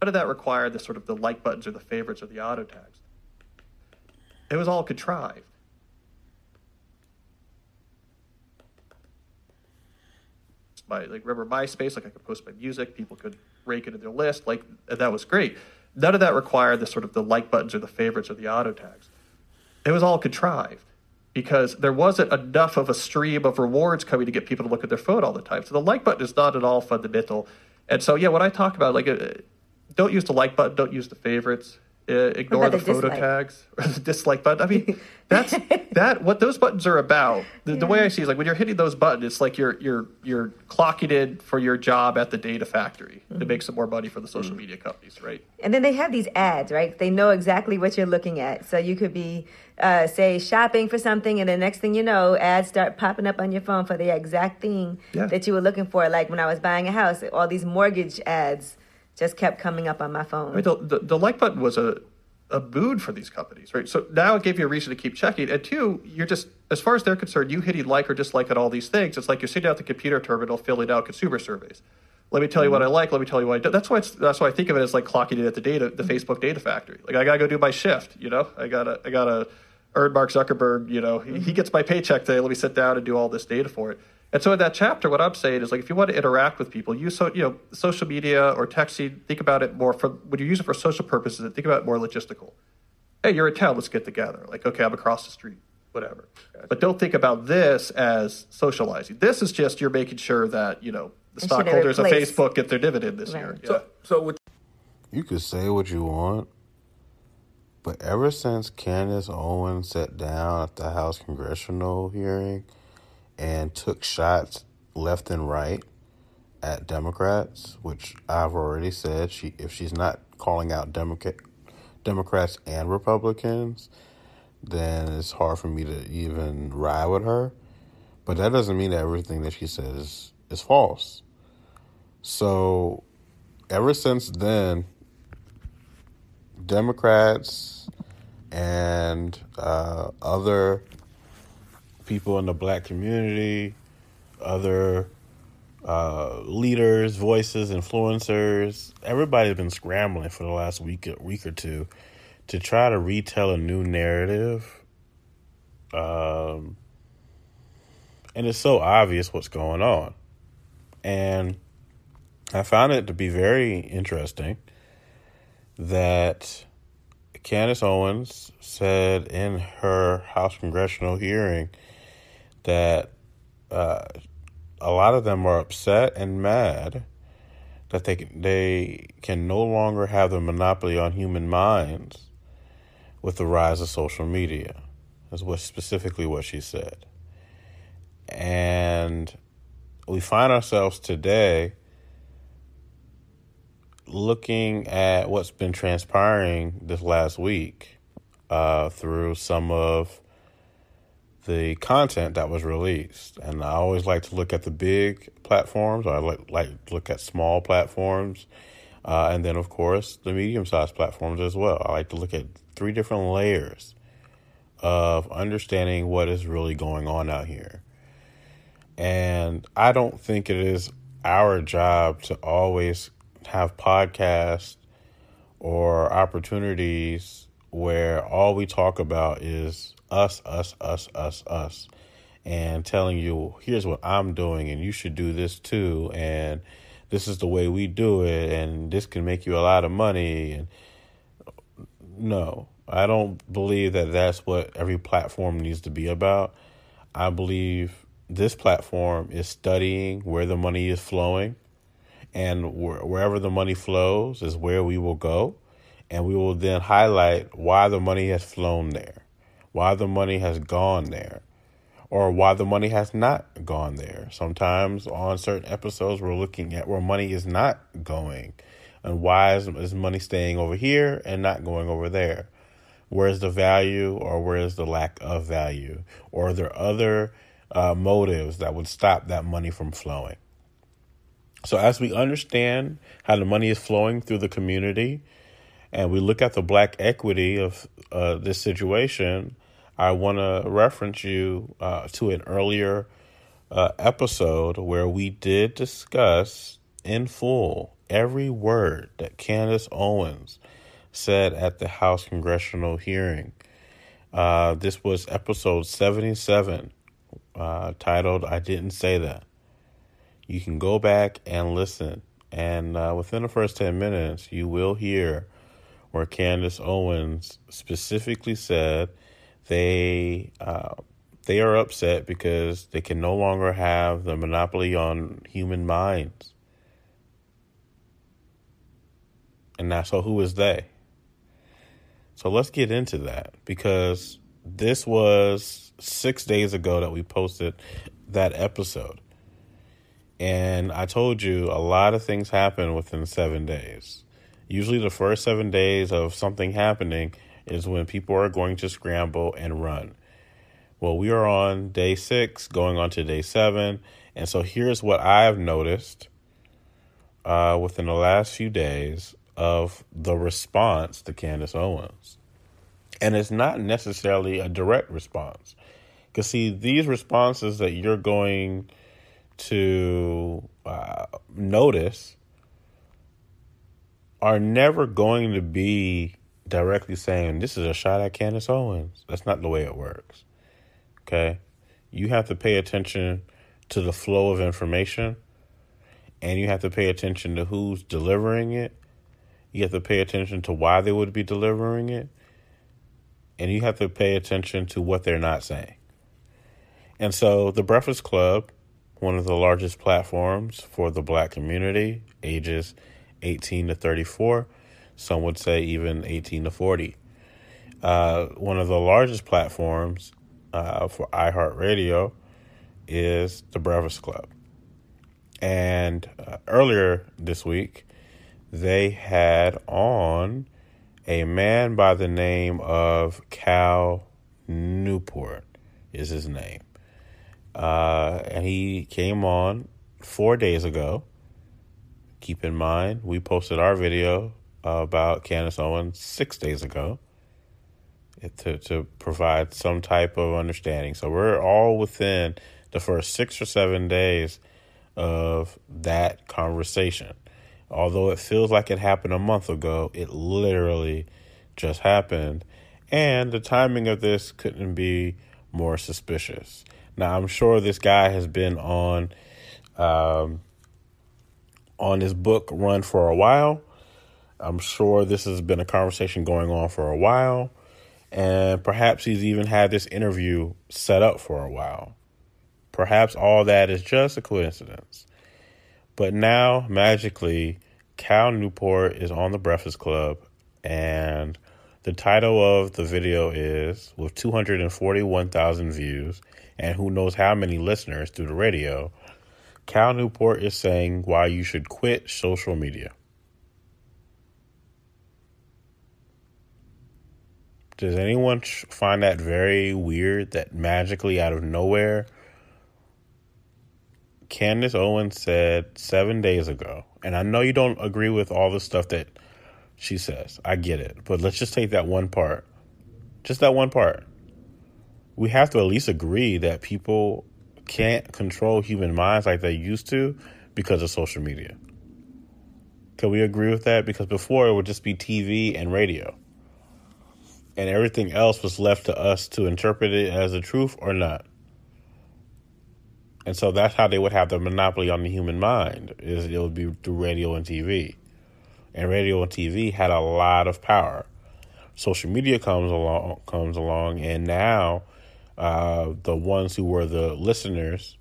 How did that require the sort of the like buttons or the favorites or the auto tags? It was all contrived. My, like remember MySpace, like I could post my music, people could rake it in their list, like that was great. None of that required the sort of the like buttons or the favorites or the auto tags. It was all contrived because there wasn't enough of a stream of rewards coming to get people to look at their phone all the time. So the like button is not at all fundamental. And so yeah, when I talk about like, uh, don't use the like button, don't use the favorites uh, ignore the, the photo dislike? tags or the dislike button. I mean, that's that what those buttons are about. The, yeah. the, way I see it is like when you're hitting those buttons, it's like you're you're you're clocking in for your job at the data factory mm-hmm. to make some more money for the social mm-hmm. media companies, right? And then they have these ads, right? They know exactly what you're looking at, so you could be. Uh, say shopping for something, and the next thing you know, ads start popping up on your phone for the exact thing yeah. that you were looking for. Like when I was buying a house, all these mortgage ads just kept coming up on my phone. I mean, the, the, the like button was a a boon for these companies, right? So now it gave you a reason to keep checking. And two, you're just, as far as they're concerned, you hitting like or dislike on all these things. It's like you're sitting at the computer terminal filling out consumer surveys. Let me tell you what I mm-hmm. like. Let me tell you what I do. That's why it's, that's why I think of it as like clocking in at the data, the mm-hmm. Facebook data factory. Like I gotta go do my shift. You know, I gotta I gotta earn Mark Zuckerberg. You know, he, he mm-hmm. gets my paycheck today. Let me sit down and do all this data for it. And so in that chapter, what I'm saying is like if you want to interact with people, use so you know social media or texting. Think about it more for when you use it for social purposes. Think about it more logistical. Hey, you're in town. Let's get together. Like okay, I'm across the street. Whatever. Gotcha. But don't think about this as socializing. This is just you're making sure that you know the stockholders of Facebook get their dividend this right. year. So, so with- you could say what you want, but ever since Candace Owens sat down at the House congressional hearing and took shots left and right at Democrats, which I've already said she if she's not calling out Democrat Democrats and Republicans, then it's hard for me to even ride with her. But that doesn't mean that everything that she says is false. So ever since then, Democrats and uh, other people in the black community, other uh, leaders, voices, influencers. Everybody's been scrambling for the last week, week or two to try to retell a new narrative. Um, and it's so obvious what's going on. And I found it to be very interesting that Candace Owens said in her House congressional hearing that uh, a lot of them are upset and mad that they they can no longer have the monopoly on human minds with the rise of social media. Is what specifically what she said. And we find ourselves today looking at what's been transpiring this last week uh, through some of the content that was released. And I always like to look at the big platforms. I like like to look at small platforms, uh, and then of course the medium sized platforms as well. I like to look at three different layers of understanding what is really going on out here. And I don't think it is our job to always have podcasts or opportunities where all we talk about is us, us, us, us, us, and telling you, here's what I'm doing, and you should do this too, and this is the way we do it, and this can make you a lot of money. And no, I don't believe that that's what every platform needs to be about. I believe this platform is studying where the money is flowing, and wherever the money flows is where we will go, and we will then highlight why the money has flown there why the money has gone there or why the money has not gone there. Sometimes on certain episodes, we're looking at where money is not going and why is, is money staying over here and not going over there. Where's the value or where is the lack of value? Or are there other uh, motives that would stop that money from flowing? So, as we understand how the money is flowing through the community, and we look at the black equity of uh, this situation, I want to reference you uh, to an earlier uh, episode where we did discuss in full every word that Candace Owens said at the House congressional hearing. Uh, this was episode 77, uh, titled I Didn't Say That. You can go back and listen, and uh, within the first 10 minutes, you will hear where Candace Owens specifically said they uh, they are upset because they can no longer have the monopoly on human minds. And now, so who is they? So let's get into that because this was six days ago that we posted that episode. And I told you a lot of things happen within seven days. Usually, the first seven days of something happening is when people are going to scramble and run. Well, we are on day six, going on to day seven. And so here's what I've noticed uh, within the last few days of the response to Candace Owens. And it's not necessarily a direct response. Because, see, these responses that you're going to uh, notice are never going to be directly saying, This is a shot at Candace Owens. That's not the way it works. Okay. You have to pay attention to the flow of information and you have to pay attention to who's delivering it. You have to pay attention to why they would be delivering it. And you have to pay attention to what they're not saying. And so the Breakfast Club, one of the largest platforms for the black community, ages 18 to 34, some would say even 18 to 40. Uh, one of the largest platforms uh, for iHeartRadio is the Breakfast Club. And uh, earlier this week, they had on a man by the name of Cal Newport, is his name. Uh, and he came on four days ago. Keep in mind, we posted our video about Candace Owens six days ago to to provide some type of understanding. So we're all within the first six or seven days of that conversation. Although it feels like it happened a month ago, it literally just happened. And the timing of this couldn't be more suspicious. Now I'm sure this guy has been on um, on his book run for a while. I'm sure this has been a conversation going on for a while. And perhaps he's even had this interview set up for a while. Perhaps all that is just a coincidence. But now, magically, Cal Newport is on the Breakfast Club, and the title of the video is with 241,000 views and who knows how many listeners through the radio. Cal Newport is saying why you should quit social media. Does anyone find that very weird that magically out of nowhere, Candace Owens said seven days ago, and I know you don't agree with all the stuff that she says. I get it. But let's just take that one part. Just that one part. We have to at least agree that people can't control human minds like they used to because of social media. Can we agree with that? Because before it would just be TV and radio and everything else was left to us to interpret it as the truth or not. And so that's how they would have the monopoly on the human mind is it would be through radio and TV. And radio and TV had a lot of power. Social media comes along comes along and now uh, the ones who were the listeners,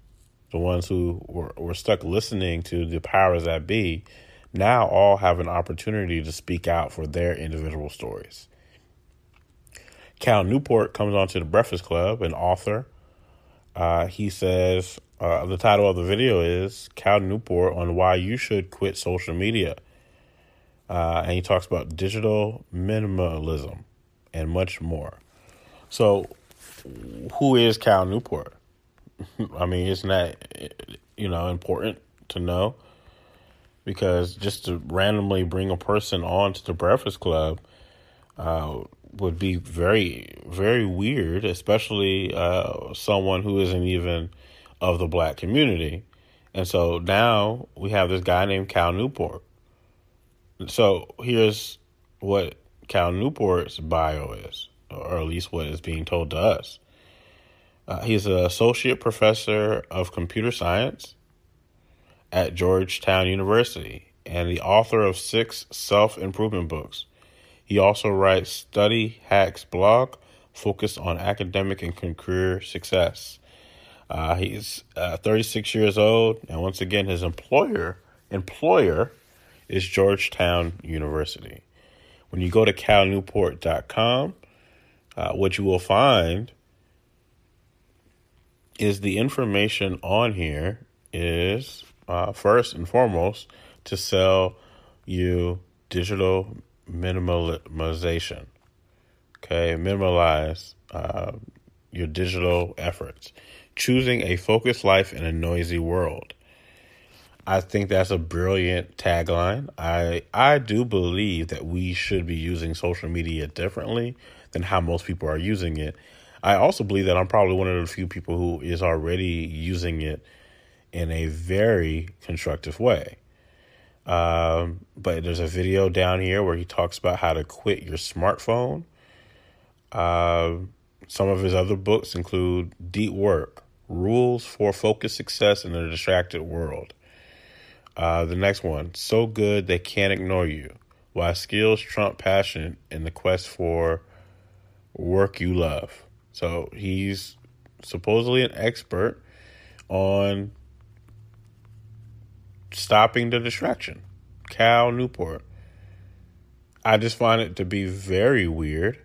the ones who were, were stuck listening to the powers that be, now all have an opportunity to speak out for their individual stories. Cal Newport comes onto the Breakfast Club, an author. Uh, he says uh, the title of the video is Cal Newport on why you should quit social media. Uh, and he talks about digital minimalism and much more. So, who is Cal Newport? I mean, isn't that you know important to know? Because just to randomly bring a person on to the Breakfast Club uh, would be very, very weird, especially uh, someone who isn't even of the black community. And so now we have this guy named Cal Newport. So here's what Cal Newport's bio is, or at least what is being told to us. Uh, he's an associate professor of computer science at Georgetown University and the author of six self improvement books. He also writes Study Hacks blog focused on academic and career success. Uh, he's uh, 36 years old, and once again, his employer employer is Georgetown University. When you go to calnewport.com, uh, what you will find is the information on here is uh, first and foremost to sell you digital minimalization. Okay, minimalize uh, your digital efforts. Choosing a focused life in a noisy world. I think that's a brilliant tagline. I I do believe that we should be using social media differently than how most people are using it. I also believe that I'm probably one of the few people who is already using it in a very constructive way. Um, but there's a video down here where he talks about how to quit your smartphone. Uh, some of his other books include Deep Work, Rules for Focused Success in a Distracted World. Uh, the next one, so good they can't ignore you. Why skills trump passion in the quest for work you love. So he's supposedly an expert on stopping the distraction. Cal Newport. I just find it to be very weird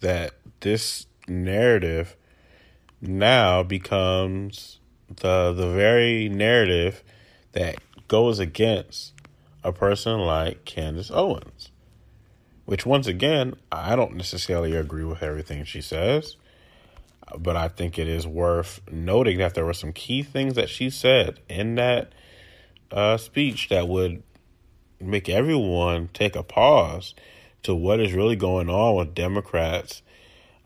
that this narrative now becomes the the very narrative that goes against a person like Candace Owens. Which, once again, I don't necessarily agree with everything she says, but I think it is worth noting that there were some key things that she said in that uh, speech that would make everyone take a pause to what is really going on with Democrats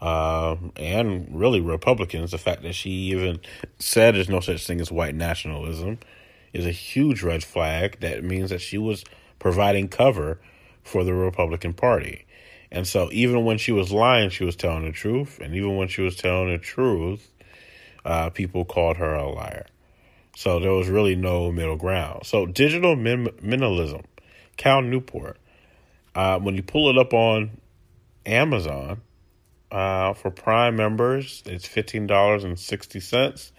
uh, and really Republicans. The fact that she even said there's no such thing as white nationalism is a huge red flag. That means that she was providing cover for the Republican Party. And so even when she was lying, she was telling the truth. And even when she was telling the truth, uh, people called her a liar. So there was really no middle ground. So digital min- minimalism, Cal Newport. Uh, when you pull it up on Amazon uh, for Prime members, it's fifteen dollars and sixty cents,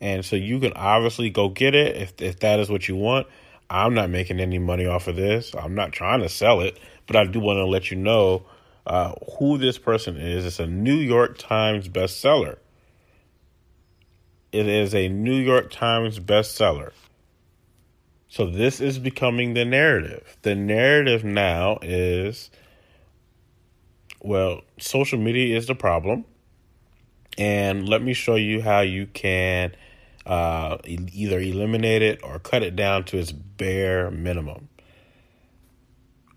and so you can obviously go get it if if that is what you want. I'm not making any money off of this. I'm not trying to sell it, but I do want to let you know uh, who this person is. It's a New York Times bestseller. It is a New York Times bestseller. So this is becoming the narrative. The narrative now is well, social media is the problem. And let me show you how you can uh, either eliminate it or cut it down to its bare minimum.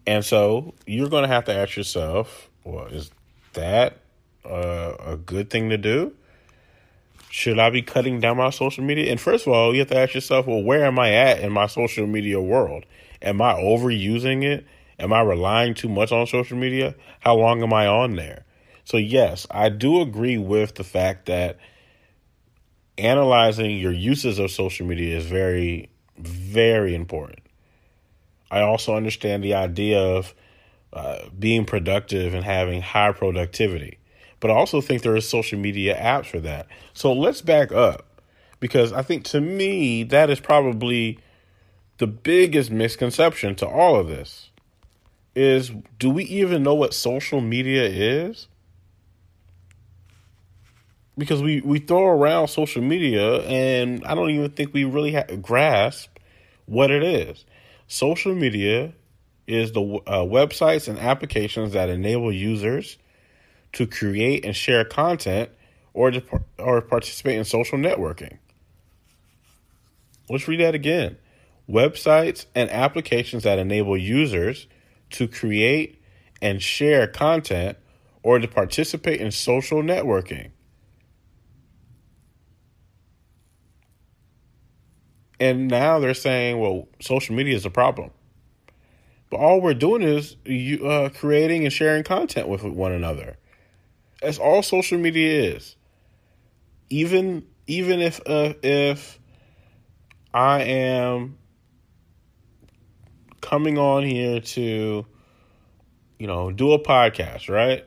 And so you're going to have to ask yourself, well, is that uh, a good thing to do? Should I be cutting down my social media? And first of all, you have to ask yourself, well, where am I at in my social media world? Am I overusing it? Am I relying too much on social media? How long am I on there? So, yes, I do agree with the fact that analyzing your uses of social media is very, very important. I also understand the idea of uh, being productive and having high productivity, but I also think there are social media apps for that. So let's back up because I think to me, that is probably the biggest misconception to all of this is do we even know what social media is? because we, we throw around social media and I don't even think we really have, grasp what it is. Social media is the uh, websites and applications that enable users to create and share content or to, or participate in social networking. Let's read that again. Websites and applications that enable users to create and share content or to participate in social networking. And now they're saying, well, social media is a problem. But all we're doing is uh, creating and sharing content with one another. That's all social media is. Even even if uh, if I am coming on here to, you know, do a podcast, right?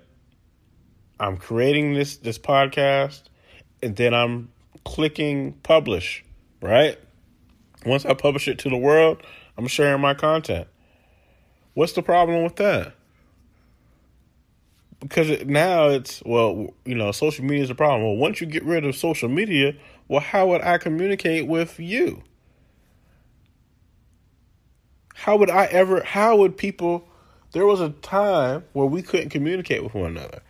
I'm creating this this podcast, and then I'm clicking publish, right? Once I publish it to the world, I'm sharing my content. What's the problem with that? Because now it's, well, you know, social media is a problem. Well, once you get rid of social media, well, how would I communicate with you? How would I ever, how would people, there was a time where we couldn't communicate with one another.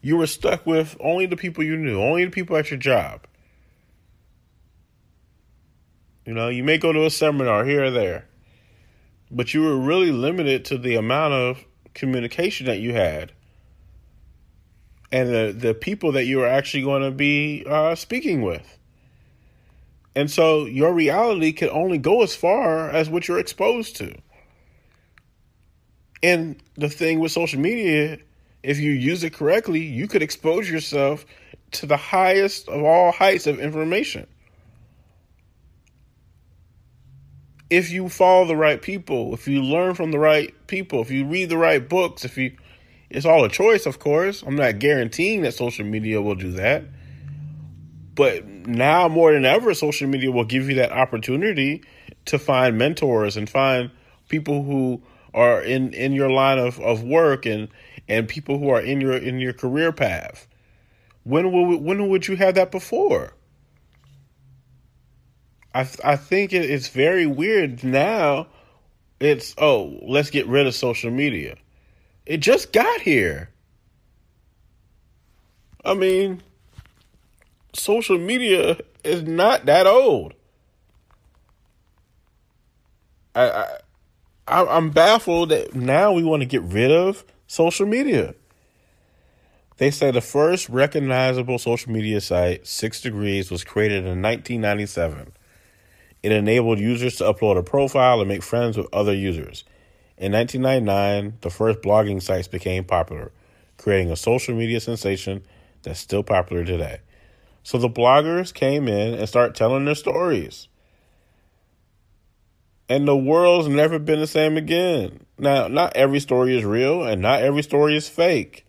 You were stuck with only the people you knew, only the people at your job. You know, you may go to a seminar here or there but you were really limited to the amount of communication that you had and the, the people that you are actually going to be uh, speaking with. And so your reality can only go as far as what you're exposed to. And the thing with social media, if you use it correctly, you could expose yourself to the highest of all heights of information. if you follow the right people, if you learn from the right people, if you read the right books, if you it's all a choice, of course. I'm not guaranteeing that social media will do that. But now more than ever, social media will give you that opportunity to find mentors and find people who are in, in your line of, of work and and people who are in your in your career path. When will when would you have that before? I I think it, it's very weird now. It's oh, let's get rid of social media. It just got here. I mean, social media is not that old. I, I I'm baffled that now we want to get rid of social media. They say the first recognizable social media site, Six Degrees, was created in 1997. It enabled users to upload a profile and make friends with other users. In 1999, the first blogging sites became popular, creating a social media sensation that's still popular today. So the bloggers came in and started telling their stories. And the world's never been the same again. Now, not every story is real and not every story is fake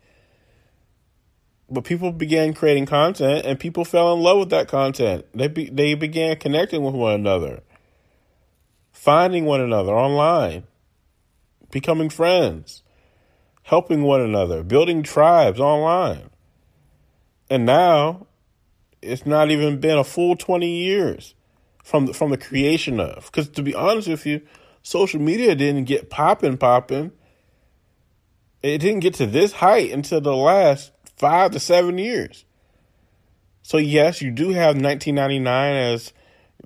but people began creating content and people fell in love with that content. They be, they began connecting with one another, finding one another online, becoming friends, helping one another, building tribes online. And now it's not even been a full 20 years from the, from the creation of cuz to be honest with you, social media didn't get popping popping. It didn't get to this height until the last five to seven years. So, yes, you do have 1999 as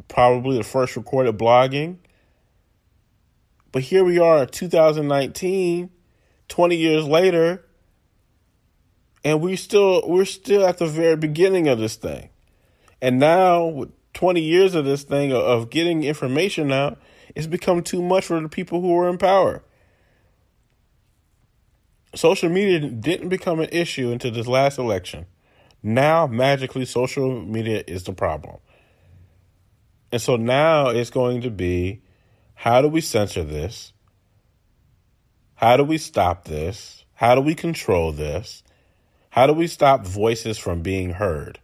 probably the first recorded blogging. But here we are, 2019, 20 years later, and we still we're still at the very beginning of this thing. And now with 20 years of this thing of getting information out, it's become too much for the people who are in power social media didn't become an issue until this last election. Now, magically, social media is the problem. And so now it's going to be how do we censor this? How do we stop this? How do we control this? How do we stop voices from being heard?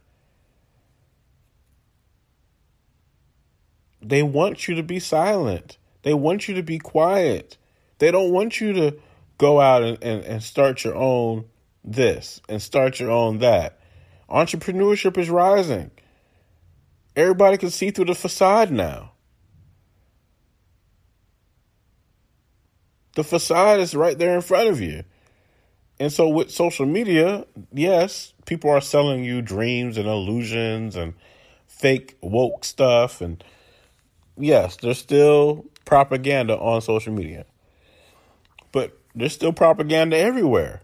They want you to be silent. They want you to be quiet. They don't want you to go out and, and, and start your own this and start your own that. Entrepreneurship is rising. Everybody can see through the facade now. The facade is right there in front of you. And so with social media, yes, people are selling you dreams and illusions and fake woke stuff and yes, there's still propaganda on social media. But there's still propaganda everywhere.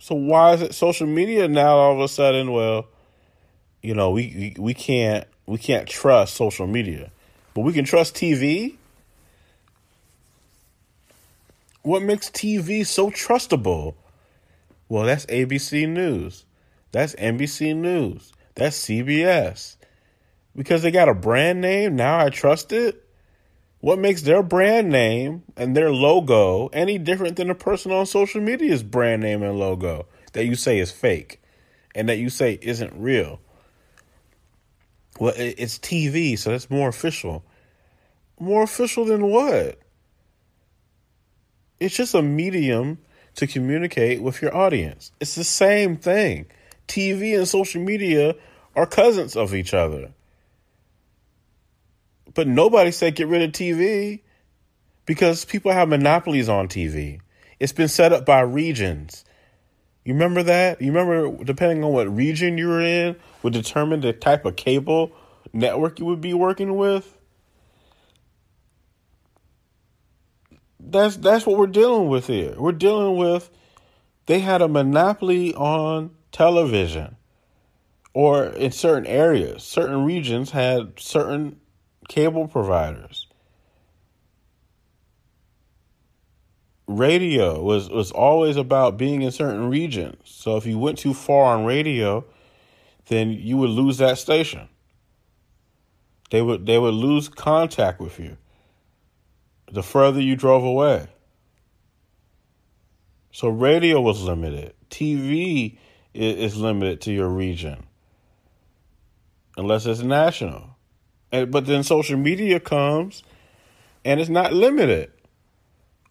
So why is it social media now all of a sudden? Well, you know, we we, we can't we can't trust social media. but we can trust TV. What makes TV so trustable? Well, that's ABC News. That's NBC News. That's CBS. Because they got a brand name, now I trust it? What makes their brand name and their logo any different than a person on social media's brand name and logo that you say is fake and that you say isn't real? Well, it's TV, so that's more official. More official than what? It's just a medium to communicate with your audience. It's the same thing. TV and social media are cousins of each other. But nobody said get rid of TV because people have monopolies on TV. It's been set up by regions. You remember that? You remember depending on what region you were in would determine the type of cable network you would be working with? That's that's what we're dealing with here. We're dealing with they had a monopoly on television or in certain areas, certain regions had certain cable providers. Radio was, was always about being in certain regions. So if you went too far on radio, then you would lose that station. They would they would lose contact with you the further you drove away. So radio was limited. TV is, limited to your region. Unless it's national. And, but then social media comes and it's not limited.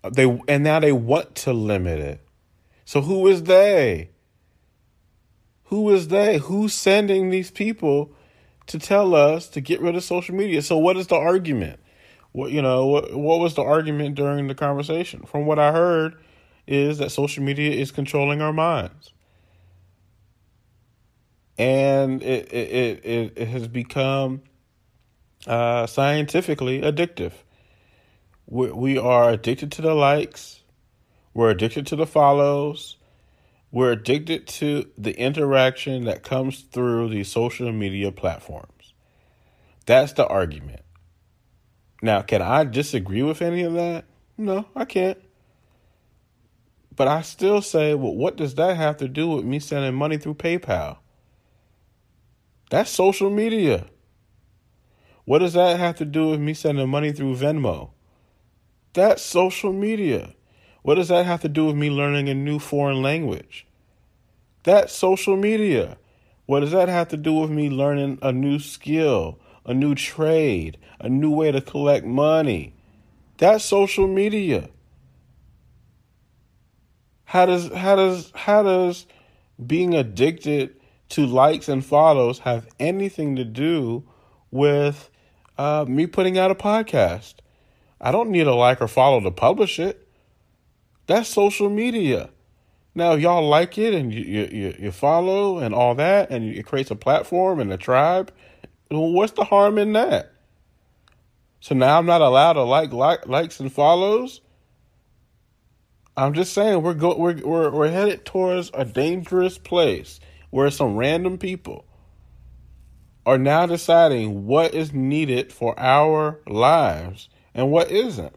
Uh, they and now they want to limit it. So who is they? Who is they? Who's sending these people to tell us to get rid of social media? So what is the argument? What you know, what what was the argument during the conversation? From what I heard is that social media is controlling our minds. And it it it, it has become uh, scientifically addictive. We, we are addicted to the likes. We're addicted to the follows. We're addicted to the interaction that comes through these social media platforms. That's the argument. Now, can I disagree with any of that? No, I can't. But I still say, well, what does that have to do with me sending money through PayPal? That's social media. What does that have to do with me sending money through Venmo? That's social media. What does that have to do with me learning a new foreign language? That's social media. What does that have to do with me learning a new skill, a new trade, a new way to collect money? That's social media. How does how does how does being addicted to likes and follows have anything to do with uh, me putting out a podcast. I don't need a like or follow to publish it. That's social media. Now, if y'all like it and you, you, you follow and all that, and it creates a platform and a tribe, what's the harm in that? So now I'm not allowed to like, like likes and follows. I'm just saying we're go we're, we're we're headed towards a dangerous place where some random people are now deciding what is needed for our lives and what isn't.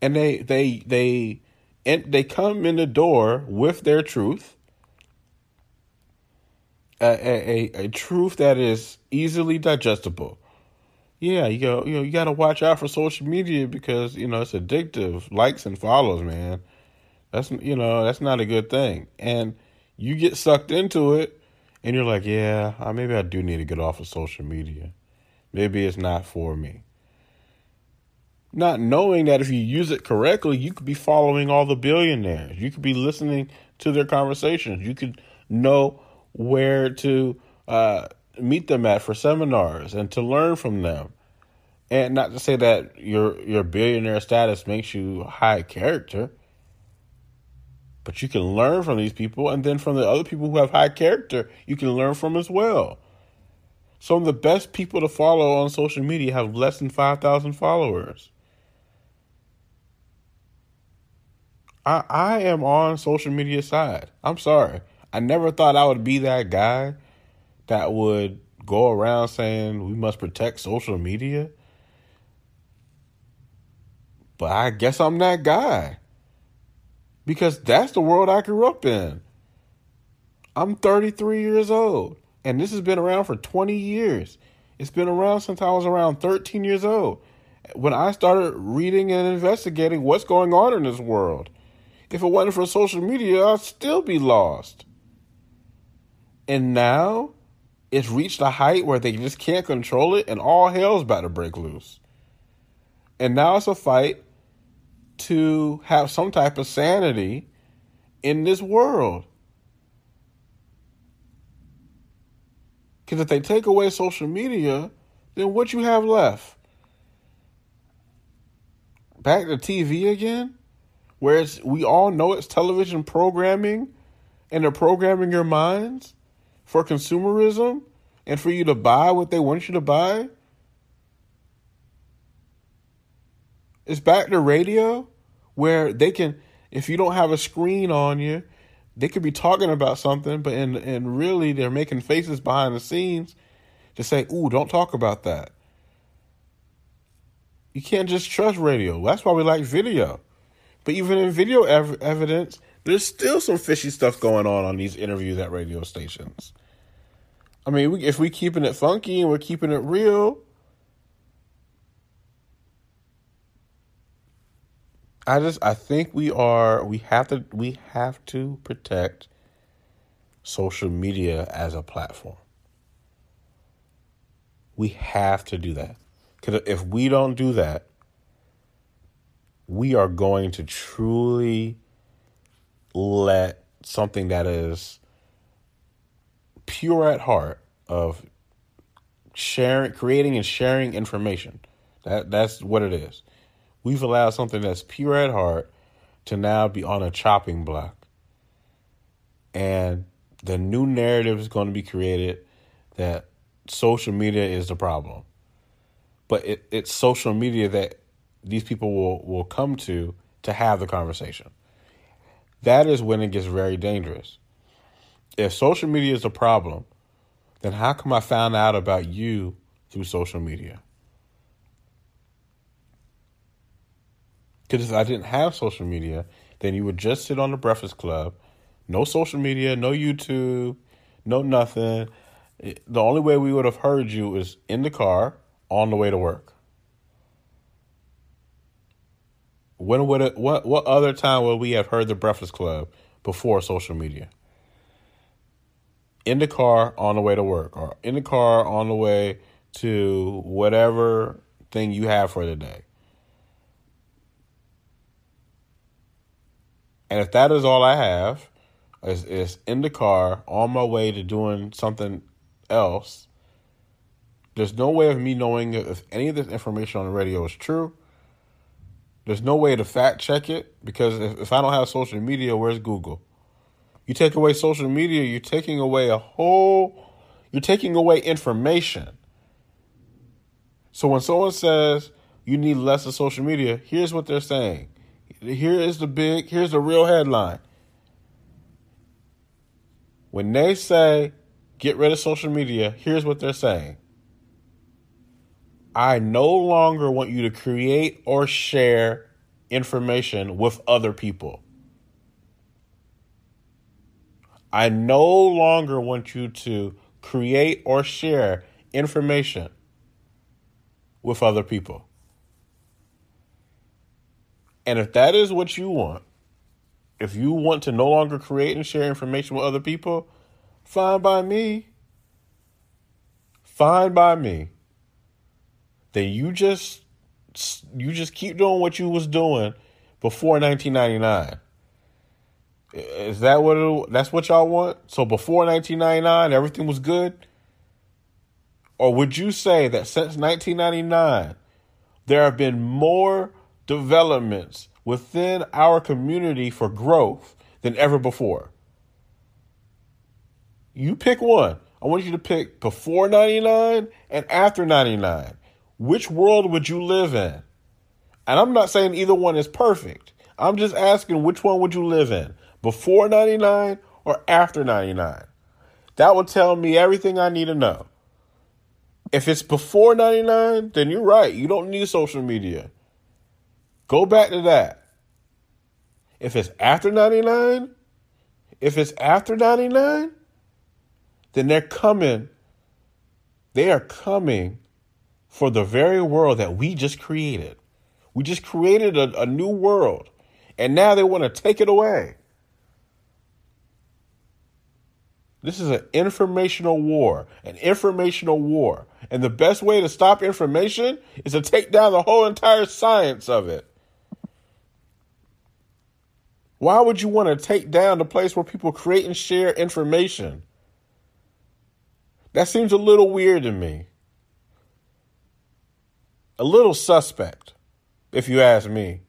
And they they they and they come in the door with their truth. A, a, a truth that is easily digestible. Yeah, you go, you know, you got to watch out for social media because you know it's addictive. Likes and follows, man. That's you know that's not a good thing, and you get sucked into it and you're like, yeah, uh, maybe I do need to get off of social media. Maybe it's not for me. Not knowing that if you use it correctly, you could be following all the billionaires. You could be listening to their conversations. You could know where to uh, meet them at for seminars and to learn from them. And not to say that your your billionaire status makes you high character, but you can learn from these people, and then from the other people who have high character, you can learn from as well. Some of the best people to follow on social media have less than 5,000 followers. I, I am on social media side. I'm sorry. I never thought I would be that guy that would go around saying we must protect social media. But I guess I'm that guy. Because that's the world I grew up in. I'm 33 years old, and this has been around for 20 years. It's been around since I was around 13 years old. When I started reading and investigating what's going on in this world. If it wasn't for social media, I'd still be lost. And now it's reached a height where they just can't control it and all hell's about to break loose. And now it's a fight to have some type of sanity in this world. Because if they take away social media, then what you have left? Back to TV again? Where we all know it's television programming and they're programming your minds? For consumerism and for you to buy what they want you to buy? It's back to radio where they can, if you don't have a screen on you, they could be talking about something, but in and really they're making faces behind the scenes to say, "Ooh, don't talk about that." You can't just trust radio. That's why we like video. But even in video ev- evidence, there's still some fishy stuff going on on these interviews at radio stations. I mean, if we're keeping it funky and we're keeping it real, I just I think we are we have to we have to protect social media as a platform. We have to do that. Cuz if we don't do that, we are going to truly let something that is pure at heart of sharing, creating and sharing information. That that's what it is. We've allowed something that's pure at heart to now be on a chopping block. And the new narrative is going to be created that social media is the problem. But it, it's social media that these people will, will come to to have the conversation. That is when it gets very dangerous. If social media is a problem, then how come I found out about you through social media? Because if I didn't have social media, then you would just sit on the Breakfast Club, no social media, no YouTube, no nothing. The only way we would have heard you is in the car on the way to work. When would it, what what other time would we have heard the Breakfast Club before social media? In the car on the way to work, or in the car on the way to whatever thing you have for the day. And if that is all I have, is, is in the car on my way to doing something else, there's no way of me knowing if any of this information on the radio is true there's no way to fact check it because if, if I don't have social media, where's Google? You take away social media, you're taking away a whole, you're taking away information. So when someone says you need less of social media, here's what they're saying. Here is the big, here's the real headline. When they say get rid of social media, here's what they're saying. I no longer want you to create or share information with other people. I no longer want you to create or share information with other people. And if that is what you want, if you want to no longer create and share information with other people, fine by me. Fine by me then you just you just keep doing what you was doing before 1999. Is that what it, that's what y'all want? So before 1999 everything was good? Or would you say that since 1999 there have been more developments within our community for growth than ever before? You pick one. I want you to pick before 99 and after 99 which world would you live in? And I'm not saying either one is perfect. I'm just asking which one would you live in? Before 99 or after 99? That will tell me everything I need to know. If it's before 99, then you're right. You don't need social media. Go back to that. If it's after 99, if it's after 99, then they're coming. They are coming for the very world that we just created. We just created a, a new world, and now they want to take it away. This is an informational war, an informational war. And the best way to stop information is to take down the whole entire science of it. Why would you want to take down the place where people create and share information? That seems a little weird to me. A little suspect, if you ask me.